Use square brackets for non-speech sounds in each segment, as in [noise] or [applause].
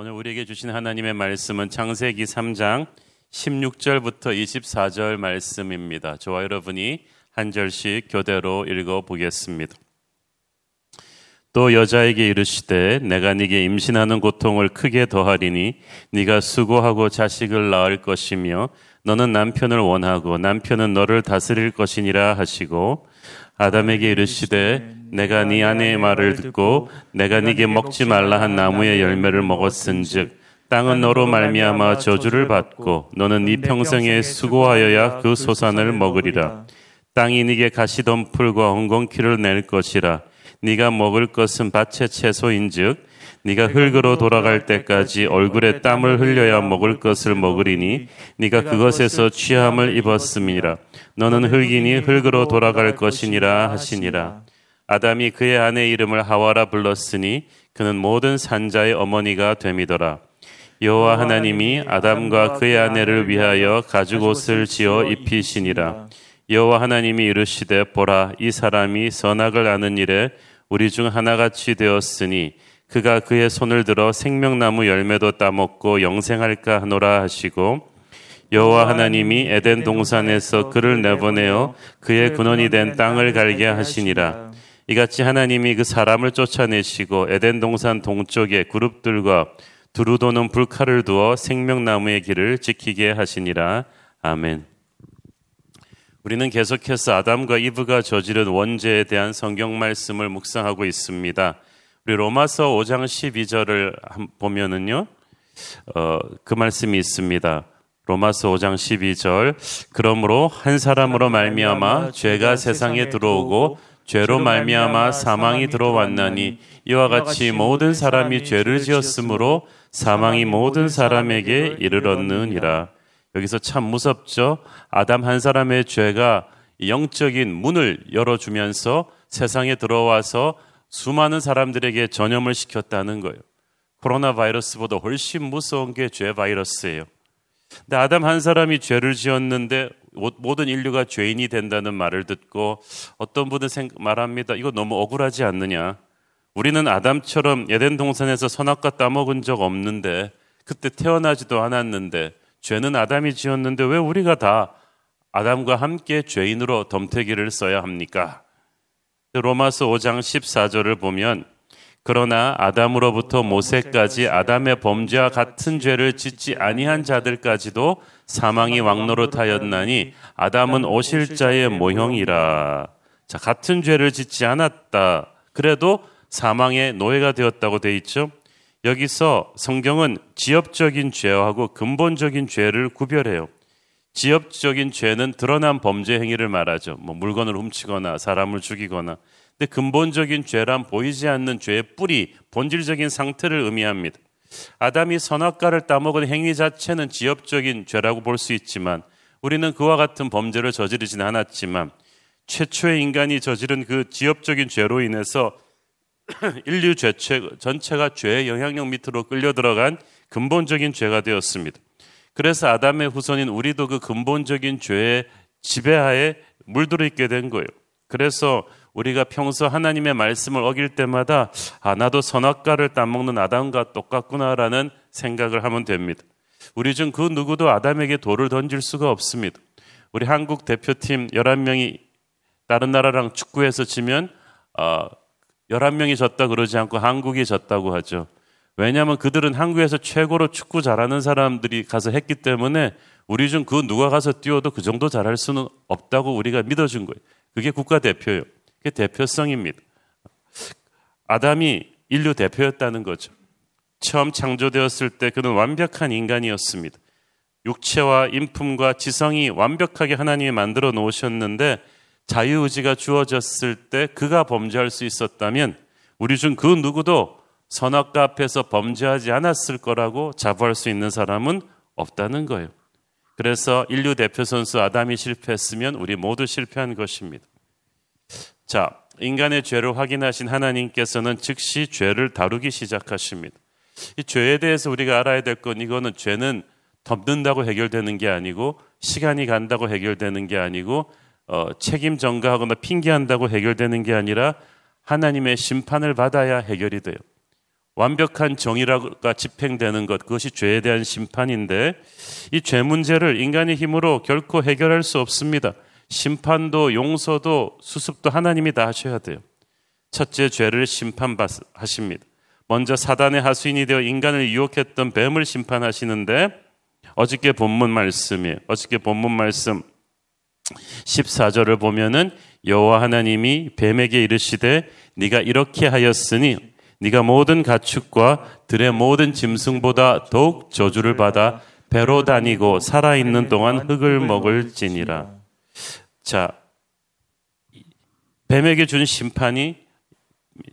오늘 우리에게 주신 하나님의 말씀은 창세기 3장 16절부터 24절 말씀입니다. 저와 여러분이 한 절씩 교대로 읽어 보겠습니다. 또 여자에게 이르시되 내가 네게 임신하는 고통을 크게 더하리니 네가 수고하고 자식을 낳을 것이며 너는 남편을 원하고 남편은 너를 다스릴 것이니라 하시고 아담에게 이르시되 내가 네 아내의 말을 듣고 내가 네게 먹지 말라 한 나무의 열매를 먹었은즉 땅은 너로 말미암아 저주를 받고 너는 네 평생에 수고하여야 그 소산을 먹으리라. 땅이 네게 가시덤풀과 엉겅퀴를 낼 것이라 네가 먹을 것은 밭의 채소인즉 네가 흙으로 돌아갈 때까지 얼굴에 땀을 흘려야 먹을 것을 먹으리니 네가 그것에서 취함을 입었음이라. 너는 흙이니 흙으로 돌아갈 것이니라 하시니라. 아담이 그의 아내 이름을 하와라 불렀으니 그는 모든 산자의 어머니가 됨이더라. 여호와 하나님이 아담과 그의 아내를 위하여 가죽 옷을 지어 입히시니라. 여호와 하나님이 이르시되 보라 이 사람이 선악을 아는 일에 우리 중 하나같이 되었으니 그가 그의 손을 들어 생명나무 열매도 따먹고 영생할까 하노라 하시고 여호와 하나님이 에덴 동산에서 그를 내보내어 그의 근원이 된 땅을 갈게 하시니라. 이같이 하나님이 그 사람을 쫓아내시고 에덴 동산 동쪽에 그룹들과 두루 도는 불칼을 두어 생명나무의 길을 지키게 하시니라. 아멘. 우리는 계속해서 아담과 이브가 저지른 원죄에 대한 성경 말씀을 묵상하고 있습니다. 우리 로마서 5장 12절을 보면은요, 어, 그 말씀이 있습니다. 로마서 5장 12절. 그러므로 한 사람으로 말미암아 죄가 세상에 들어오고 죄로 말미암아 사망이 들어왔나니 이와 같이 모든 사람이 죄를 지었으므로 사망이 모든 사람에게 이르렀느니라. 여기서 참 무섭죠. 아담 한 사람의 죄가 영적인 문을 열어주면서 세상에 들어와서 수많은 사람들에게 전염을 시켰다는 거예요. 코로나 바이러스보다 훨씬 무서운 게 죄 바이러스예요. 근데 아담 한 사람이 죄를 지었는데 모든 인류가 죄인이 된다는 말을 듣고 어떤 분은 말합니다. 이거 너무 억울하지 않느냐. 우리는 아담처럼 예덴 동산에서 선악과 따먹은 적 없는데 그때 태어나지도 않았는데 죄는 아담이 지었는데 왜 우리가 다 아담과 함께 죄인으로 덤태기를 써야 합니까? 로마서 5장 14절을 보면 그러나 아담으로부터 모세까지 아담의 범죄와 같은 죄를 짓지 아니한 자들까지도 사망이 왕노릇하였나니 아담은 오실 자의 모형이라. 자, 같은 죄를 짓지 않았다. 그래도 사망의 노예가 되었다고 돼 있죠. 여기서 성경은 지엽적인 죄하고 근본적인 죄를 구별해요. 지엽적인 죄는 드러난 범죄 행위를 말하죠. 뭐 물건을 훔치거나 사람을 죽이거나 근데 근본적인 죄란 보이지 않는 죄의 뿌리, 본질적인 상태를 의미합니다. 아담이 선악과를 따먹은 행위 자체는 지엽적인 죄라고 볼 수 있지만 우리는 그와 같은 범죄를 저지르진 않았지만 최초의 인간이 저지른 그 지엽적인 죄로 인해서 [clears throat] 인류 죄체 전체가 죄의 영향력 밑으로 끌려 들어간 근본적인 죄가 되었습니다. 그래서 아담의 후손인 우리도 그 근본적인 죄의 지배하에 물들어 있게 된 거예요. 그래서 우리가 평소 하나님의 말씀을 어길 때마다 아 나도 선악과를 따먹는 아담과 똑같구나라는 생각을 하면 됩니다. 우리 중 그 누구도 아담에게 돌을 던질 수가 없습니다. 우리 한국 대표팀 11명이 다른 나라랑 축구해서 지면 어, 11명이 졌다 그러지 않고 한국이 졌다고 하죠. 왜냐하면 그들은 한국에서 최고로 축구 잘하는 사람들이 가서 했기 때문에 우리 중 그 누가 가서 뛰어도 그 정도 잘할 수는 없다고 우리가 믿어준 거예요. 그게 국가대표예요. 그게 대표성입니다. 아담이 인류 대표였다는 거죠. 처음 창조되었을 때 그는 완벽한 인간이었습니다. 육체와 인품과 지성이 완벽하게 하나님이 만들어 놓으셨는데 자유의지가 주어졌을 때 그가 범죄할 수 있었다면 우리 중 그 누구도 선악과 앞에서 범죄하지 않았을 거라고 자부할 수 있는 사람은 없다는 거예요. 그래서 인류 대표 선수 아담이 실패했으면 우리 모두 실패한 것입니다. 자, 인간의 죄를 확인하신 하나님께서는 즉시 죄를 다루기 시작하십니다. 이 죄에 대해서 우리가 알아야 될 건 이거는 죄는 덮는다고 해결되는 게 아니고 시간이 간다고 해결되는 게 아니고 어, 책임 전가하거나 핑계한다고 해결되는 게 아니라 하나님의 심판을 받아야 해결이 돼요. 완벽한 정의가 집행되는 것, 그것이 죄에 대한 심판인데 이 죄 문제를 인간의 힘으로 결코 해결할 수 없습니다. 심판도 용서도 수습도 하나님이 다 하셔야 돼요. 첫째 죄를 심판하십니다. 먼저 사단의 하수인이 되어 인간을 유혹했던 뱀을 심판하시는데 어저께 본문 말씀이에요. 어저께 본문 말씀 14절을 보면은 여호와 하나님이 뱀에게 이르시되 네가 이렇게 하였으니 네가 모든 가축과 들의 모든 짐승보다 더욱 저주를 받아 배로 다니고 살아 있는 동안 흙을 먹을지니라. 자, 뱀에게 준 심판이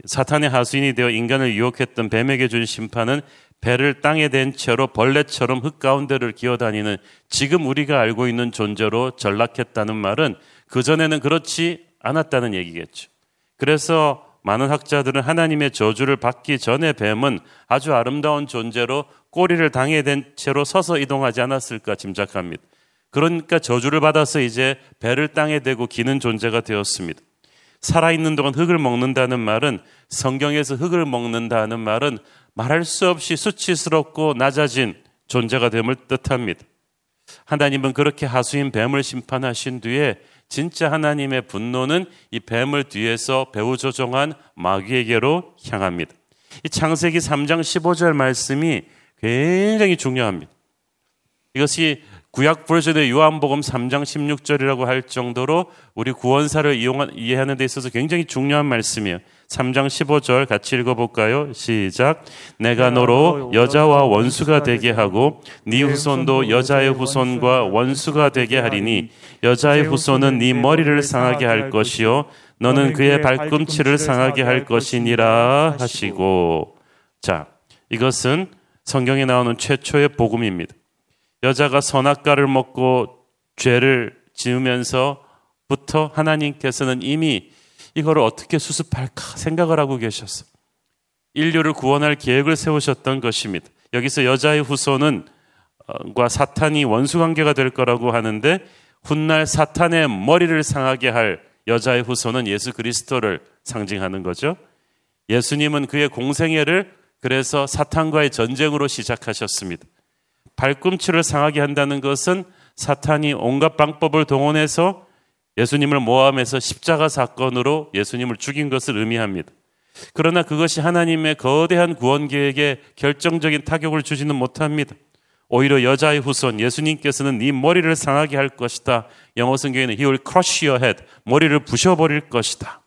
사탄의 하수인이 되어 인간을 유혹했던 뱀에게 준 심판은 배를 땅에 댄 채로 벌레처럼 흙 가운데를 기어다니는 지금 우리가 알고 있는 존재로 전락했다는 말은 그전에는 그렇지 않았다는 얘기겠죠. 그래서 많은 학자들은 하나님의 저주를 받기 전에 뱀은 아주 아름다운 존재로 꼬리를 당해 댄 채로 서서 이동하지 않았을까 짐작합니다. 그러니까 저주를 받아서 이제 배를 땅에 대고 기는 존재가 되었습니다. 살아있는 동안 흙을 먹는다는 말은 성경에서 흙을 먹는다는 말은 말할 수 없이 수치스럽고 낮아진 존재가 됨을 뜻합니다. 하나님은 그렇게 하수인 뱀을 심판하신 뒤에 진짜 하나님의 분노는 이 뱀을 뒤에서 배후 조종한 마귀에게로 향합니다. 이 창세기 3장 15절 말씀이 굉장히 중요합니다. 이것이 구약 버전의 요한복음 3장 16절이라고 할 정도로 우리 구원사를 이용한, 이해하는 데 있어서 굉장히 중요한 말씀이에요. 3장 15절 같이 읽어볼까요? 시작. 내가 너로 여자와 원수가 되게 하고 네 후손도 여자의 후손과 원수가 되게 하리니 여자의 후손은 네 머리를 상하게 할 것이요 너는 그의 발꿈치를 상하게 할 것이니라 하시고 자 이것은 성경에 나오는 최초의 복음입니다. 여자가 선악과를 먹고 죄를 지으면서부터 하나님께서는 이미 이걸 어떻게 수습할까 생각을 하고 계셨어. 인류를 구원할 계획을 세우셨던 것입니다. 여기서 여자의 후손은 어, 과 사탄이 원수 관계가 될 거라고 하는데 훗날 사탄의 머리를 상하게 할 여자의 후손은 예수 그리스도를 상징하는 거죠. 예수님은 그의 공생애를 그래서 사탄과의 전쟁으로 시작하셨습니다. 발꿈치를 상하게 한다는 것은 사탄이 온갖 방법을 동원해서 예수님을 모함해서 십자가 사건으로 예수님을 죽인 것을 의미합니다. 그러나 그것이 하나님의 거대한 구원 계획에 결정적인 타격을 주지는 못합니다. 오히려 여자의 후손 예수님께서는 네 머리를 상하게 할 것이다. 영어 성경에는 he will crush your head. 머리를 부셔버릴 것이다.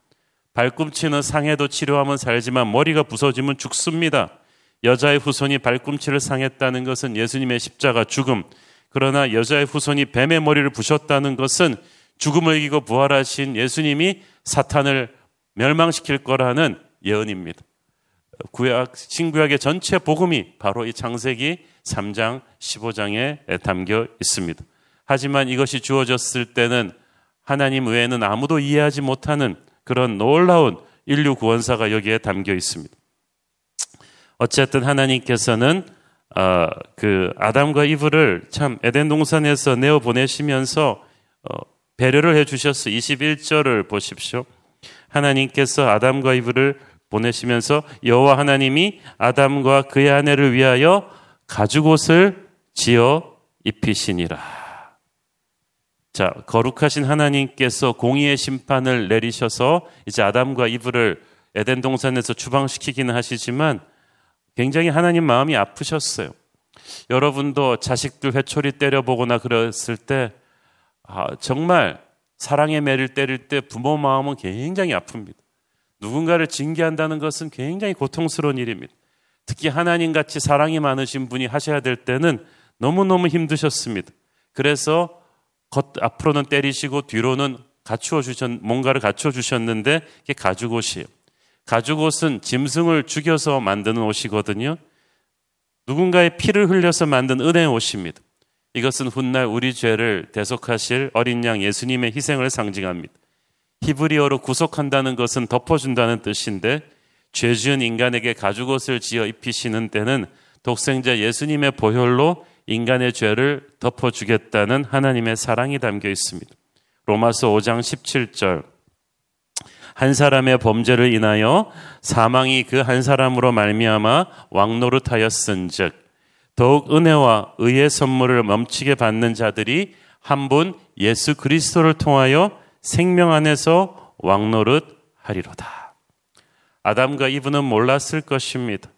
발꿈치는 상해도 치료하면 살지만 머리가 부서지면 죽습니다. 여자의 후손이 발꿈치를 상했다는 것은 예수님의 십자가 죽음. 그러나 여자의 후손이 뱀의 머리를 부셨다는 것은 죽음을 이기고 부활하신 예수님이 사탄을 멸망시킬 거라는 예언입니다. 구약, 신구약의 전체 복음이 바로 이 창세기 3장 15장에 담겨 있습니다. 하지만 이것이 주어졌을 때는 하나님 외에는 아무도 이해하지 못하는 그런 놀라운 인류 구원사가 여기에 담겨 있습니다. 어쨌든 하나님께서는 어, 그 아담과 이브를 참 에덴 동산에서 내어 보내시면서 어, 배려를 해 주셨어. 21절을 보십시오. 하나님께서 아담과 이브를 보내시면서 여호와 하나님이 아담과 그의 아내를 위하여 가죽옷을 지어 입히시니라. 자, 거룩하신 하나님께서 공의의 심판을 내리셔서 이제 아담과 이브를 에덴 동산에서 추방시키기는 하시지만 굉장히 하나님 마음이 아프셨어요. 여러분도 자식들 회초리 때려보거나 그랬을 때 아, 정말 사랑의 매를 때릴 때 부모 마음은 굉장히 아픕니다. 누군가를 징계한다는 것은 굉장히 고통스러운 일입니다. 특히 하나님 같이 사랑이 많으신 분이 하셔야 될 때는 너무너무 힘드셨습니다. 그래서 겉 앞으로는 때리시고 뒤로는 갖추어 주셨 뭔가를 갖추어 주셨는데 그게 가죽옷이에요. 가죽 옷은 짐승을 죽여서 만드는 옷이거든요. 누군가의 피를 흘려서 만든 은혜의 옷입니다. 이것은 훗날 우리 죄를 대속하실 어린 양 예수님의 희생을 상징합니다. 히브리어로 구속한다는 것은 덮어준다는 뜻인데 죄 지은 인간에게 가죽옷을 지어 입히시는 때는 독생자 예수님의 보혈로 인간의 죄를 덮어주겠다는 하나님의 사랑이 담겨 있습니다. 로마서 5장 17절 한 사람의 범죄를 인하여 사망이 그 한 사람으로 말미암아 왕노릇하였은즉 더욱 은혜와 의의 선물을 멈추게 받는 자들이 한 분 예수 그리스도를 통하여 생명 안에서 왕노릇 하리로다. 아담과 이브는 몰랐을 것입니다.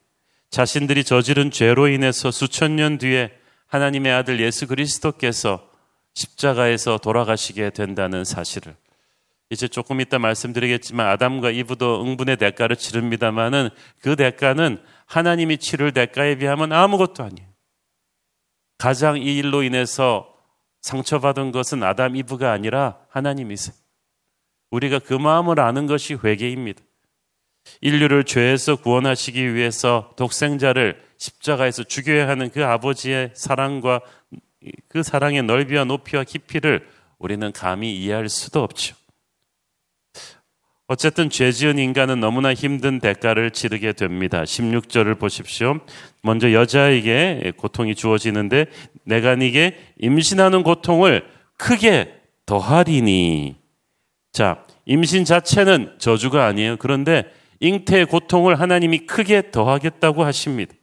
자신들이 저지른 죄로 인해서 수천 년 뒤에 하나님의 아들 예수 그리스도께서 십자가에서 돌아가시게 된다는 사실을 이제 조금 이따 말씀드리겠지만 아담과 이브도 응분의 대가를 치릅니다마는 그 대가는 하나님이 치를 대가에 비하면 아무것도 아니에요. 가장 이 일로 인해서 상처받은 것은 아담 이브가 아니라 하나님이세요. 우리가 그 마음을 아는 것이 회개입니다. 인류를 죄에서 구원하시기 위해서 독생자를 십자가에서 죽여야 하는 그 아버지의 사랑과 그 사랑의 넓이와 높이와 깊이를 우리는 감히 이해할 수도 없죠. 어쨌든 죄 지은 인간은 너무나 힘든 대가를 치르게 됩니다. 16절을 보십시오. 먼저 여자에게 고통이 주어지는데 내가 네게 임신하는 고통을 크게 더하리니. 자, 임신 자체는 저주가 아니에요. 그런데 잉태의 고통을 하나님이 크게 더하겠다고 하십니다.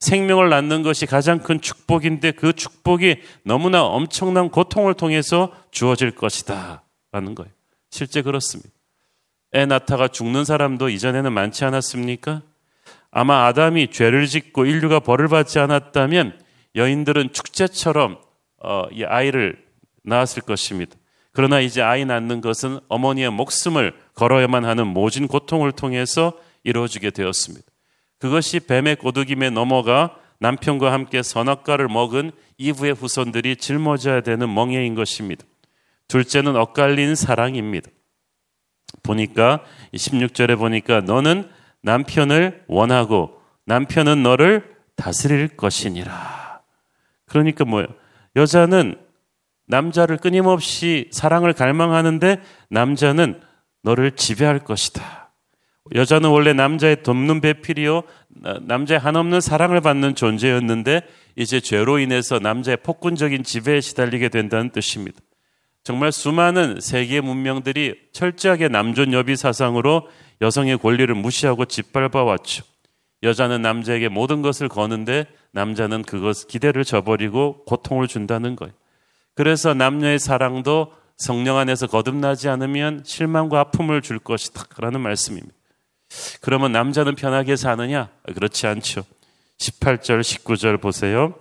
생명을 낳는 것이 가장 큰 축복인데 그 축복이 너무나 엄청난 고통을 통해서 주어질 것이다. 라는 거예요. 실제 그렇습니다. 애 낳다가 죽는 사람도 이전에는 많지 않았습니까? 아마 아담이 죄를 짓고 인류가 벌을 받지 않았다면 여인들은 축제처럼 어, 이 아이를 낳았을 것입니다. 그러나 이제 아이 낳는 것은 어머니의 목숨을 걸어야만 하는 모진 고통을 통해서 이루어지게 되었습니다. 그것이 뱀의 꼬드김에 넘어가 남편과 함께 선악과를 먹은 이브의 후손들이 짊어져야 되는 멍해인 것입니다. 둘째는 엇갈린 사랑입니다. 보니까 16절에 보니까 너는 남편을 원하고 남편은 너를 다스릴 것이니라. 그러니까 뭐예요? 여자는 남자를 끊임없이 사랑을 갈망하는데 남자는 너를 지배할 것이다. 여자는 원래 남자의 돕는 배필이요, 남자의 한없는 사랑을 받는 존재였는데 이제 죄로 인해서 남자의 폭군적인 지배에 시달리게 된다는 뜻입니다. 정말 수많은 세계 문명들이 철저하게 남존 여비 사상으로 여성의 권리를 무시하고 짓밟아 왔죠. 여자는 남자에게 모든 것을 거는데 남자는 그것 기대를 저버리고 고통을 준다는 거예요. 그래서 남녀의 사랑도 성령 안에서 거듭나지 않으면 실망과 아픔을 줄 것이다. 라는 말씀입니다. 그러면 남자는 편하게 사느냐? 그렇지 않죠. 18절, 19절 보세요.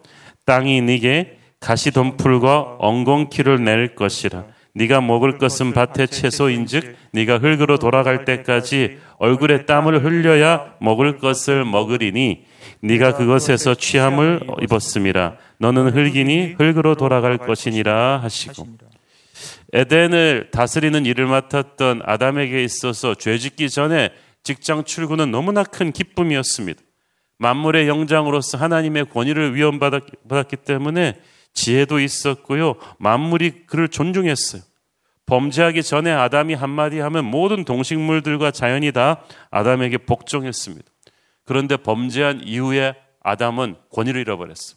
땅이 네게 가시덤풀과 엉겅퀴를 낼 것이라. 네가 먹을 것은 밭의 채소인즉 네가 흙으로 돌아갈 때까지 얼굴에 땀을 흘려야 먹을 것을 먹으리니 네가 그것에서 취함을 입었음이라 너는 흙이니 흙으로 돌아갈 것이니라 하시고 에덴을 다스리는 일을 맡았던 아담에게 있어서 죄짓기 전에 직장 출근은 너무나 큰 기쁨이었습니다. 만물의 영장으로서 하나님의 권위를 위험받았기 때문에 지혜도 있었고요. 만물이 그를 존중했어요. 범죄하기 전에 아담이 한마디 하면 모든 동식물들과 자연이 다 아담에게 복종했습니다. 그런데 범죄한 이후에 아담은 권위를 잃어버렸어.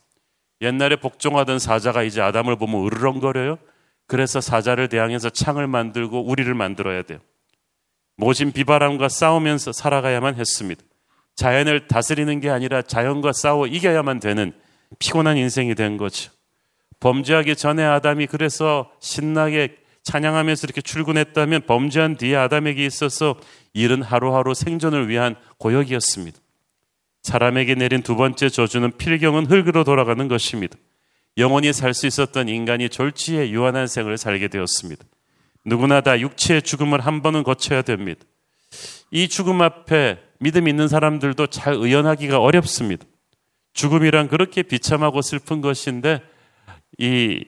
옛날에 복종하던 사자가 이제 아담을 보면 으르렁거려요. 그래서 사자를 대항해서 창을 만들고 우리를 만들어야 돼요. 모진 비바람과 싸우면서 살아가야만 했습니다. 자연을 다스리는 게 아니라 자연과 싸워 이겨야만 되는 피곤한 인생이 된 거죠. 범죄하기 전에 아담이 그래서 신나게 찬양하면서 이렇게 출근했다면 범죄한 뒤에 아담에게 있어서 일은 하루하루 생존을 위한 고역이었습니다. 사람에게 내린 두 번째 저주는 필경은 흙으로 돌아가는 것입니다. 영원히 살 수 있었던 인간이 졸지에 유한한 생을 살게 되었습니다. 누구나 다 육체의 죽음을 한 번은 거쳐야 됩니다. 이 죽음 앞에 믿음 있는 사람들도 잘 의연하기가 어렵습니다. 죽음이란 그렇게 비참하고 슬픈 것인데 이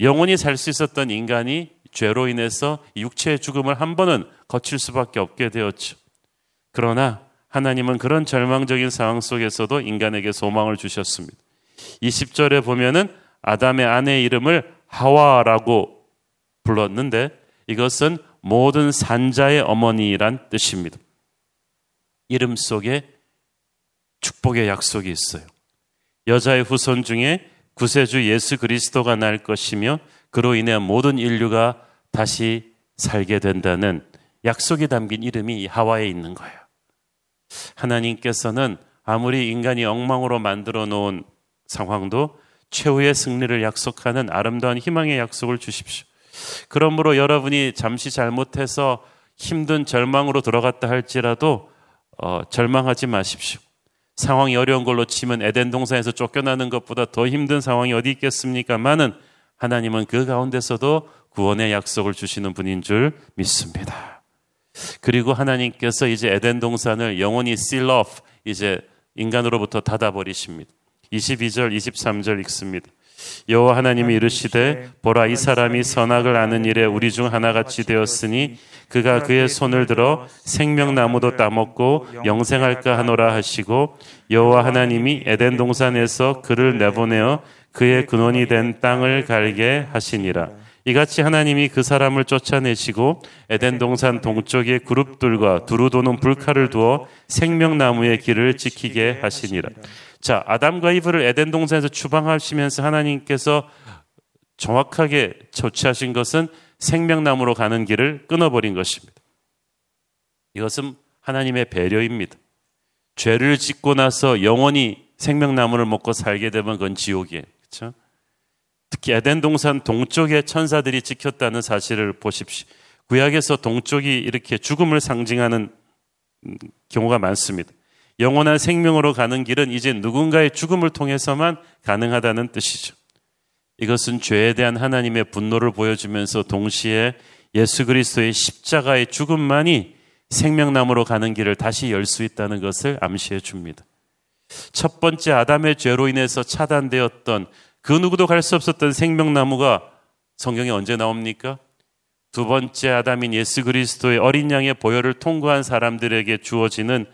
영원히 살 수 있었던 인간이 죄로 인해서 육체의 죽음을 한 번은 거칠 수밖에 없게 되었죠. 그러나 하나님은 그런 절망적인 상황 속에서도 인간에게 소망을 주셨습니다. 20절에 보면은 아담의 아내 이름을 하와라고 불렀는데 이것은 모든 산자의 어머니란 뜻입니다. 이름 속에 축복의 약속이 있어요. 여자의 후손 중에 구세주 예수 그리스도가 날 것이며 그로 인해 모든 인류가 다시 살게 된다는 약속이 담긴 이름이 하와에 있는 거예요. 하나님께서는 아무리 인간이 엉망으로 만들어 놓은 상황도 최후의 승리를 약속하는 아름다운 희망의 약속을 주십시오. 그러므로 여러분이 잠시 잘못해서 힘든 절망으로 들어갔다 할지라도 어, 절망하지 마십시오. 상황이 어려운 걸로 치면 에덴 동산에서 쫓겨나는 것보다 더 힘든 상황이 어디 있겠습니까만은 하나님은 그 가운데서도 구원의 약속을 주시는 분인 줄 믿습니다. 그리고 하나님께서 이제 에덴 동산을 영원히 seal off 이제 인간으로부터 닫아 버리십니다. 22절, 23절 읽습니다. 여호와 하나님이 이르시되 보라 이 사람이 선악을 아는 일에 우리 중 하나같이 되었으니 그가 그의 손을 들어 생명나무도 따먹고 영생할까 하노라 하시고 여호와 하나님이 에덴 동산에서 그를 내보내어 그의 근원이 된 땅을 갈게 하시니라 이같이 하나님이 그 사람을 쫓아내시고 에덴 동산 동쪽에 그룹들과 두루 도는 불칼을 두어 생명나무의 길을 지키게 하시니라. 자, 아담과 이브를 에덴 동산에서 추방하시면서 하나님께서 정확하게 조치하신 것은 생명나무로 가는 길을 끊어버린 것입니다. 이것은 하나님의 배려입니다. 죄를 짓고 나서 영원히 생명나무를 먹고 살게 되면 그건 지옥이에요. 그렇죠? 특히 에덴 동산 동쪽의 천사들이 지켰다는 사실을 보십시오. 구약에서 동쪽이 이렇게 죽음을 상징하는 경우가 많습니다. 영원한 생명으로 가는 길은 이제 누군가의 죽음을 통해서만 가능하다는 뜻이죠. 이것은 죄에 대한 하나님의 분노를 보여주면서 동시에 예수 그리스도의 십자가의 죽음만이 생명나무로 가는 길을 다시 열 수 있다는 것을 암시해 줍니다. 첫 번째 아담의 죄로 인해서 차단되었던 그 누구도 갈 수 없었던 생명나무가 성경에 언제 나옵니까? 두 번째 아담인 예수 그리스도의 어린 양의 보혈을 통과한 사람들에게 주어지는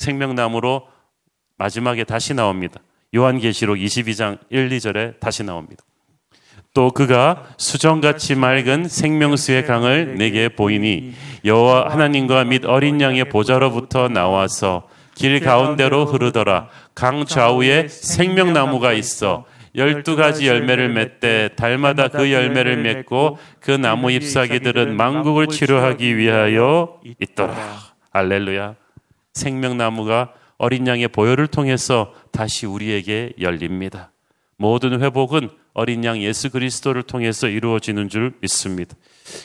생명나무로 마지막에 다시 나옵니다. 요한계시록 22장 1, 2절에 다시 나옵니다. 또 그가 수정같이 맑은 생명수의 강을 내게 보이니 여호와 하나님과 및 어린 양의 보좌로부터 나와서 길 가운데로 흐르더라. 강 좌우에 생명나무가 있어 열두 가지 열매를 맺되 달마다 그 열매를 맺고 그 나무 잎사귀들은 망국을 치료하기 위하여 있더라. 알렐루야. 생명나무가 어린 양의 보혈을 통해서 다시 우리에게 열립니다. 모든 회복은 어린 양 예수 그리스도를 통해서 이루어지는 줄 믿습니다.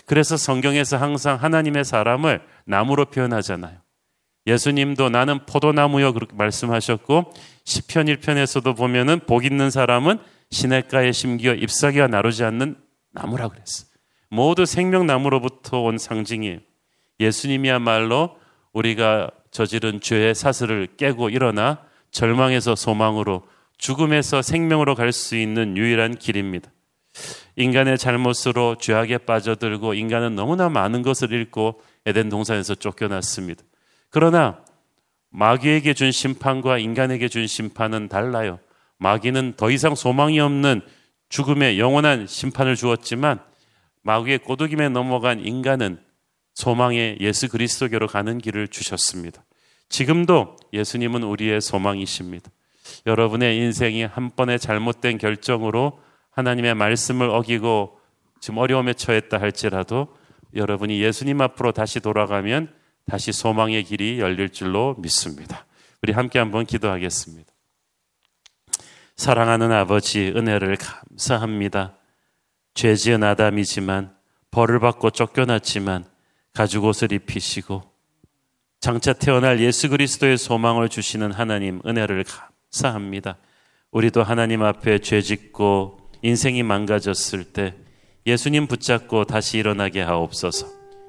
그래서 성경에서 항상 하나님의 사람을 나무로 표현하잖아요. 예수님도 나는 포도나무여 그렇게 말씀하셨고 시편 1편에서도 보면은 복 있는 사람은 시냇가에 심기어 잎사귀가 나르지 않는 나무라 그랬어요. 모두 생명나무로부터 온 상징이에요. 예수님이야말로 우리가 저지른 죄의 사슬을 깨고 일어나 절망에서 소망으로 죽음에서 생명으로 갈 수 있는 유일한 길입니다. 인간의 잘못으로 죄악에 빠져들고 인간은 너무나 많은 것을 잃고 에덴 동산에서 쫓겨났습니다. 그러나 마귀에게 준 심판과 인간에게 준 심판은 달라요. 마귀는 더 이상 소망이 없는 죽음의 영원한 심판을 주었지만 마귀의 꼬드김에 넘어간 인간은 소망의 예수 그리스도께로 가는 길을 주셨습니다. 지금도 예수님은 우리의 소망이십니다. 여러분의 인생이 한 번의 잘못된 결정으로 하나님의 말씀을 어기고 지금 어려움에 처했다 할지라도 여러분이 예수님 앞으로 다시 돌아가면 다시 소망의 길이 열릴 줄로 믿습니다. 우리 함께 한번 기도하겠습니다. 사랑하는 아버지 은혜를 감사합니다. 죄 지은 아담이지만 벌을 받고 쫓겨났지만 가죽 옷을 입히시고 장차 태어날 예수 그리스도의 소망을 주시는 하나님 은혜를 감사합니다. 우리도 하나님 앞에 죄 짓고 인생이 망가졌을 때 예수님 붙잡고 다시 일어나게 하옵소서.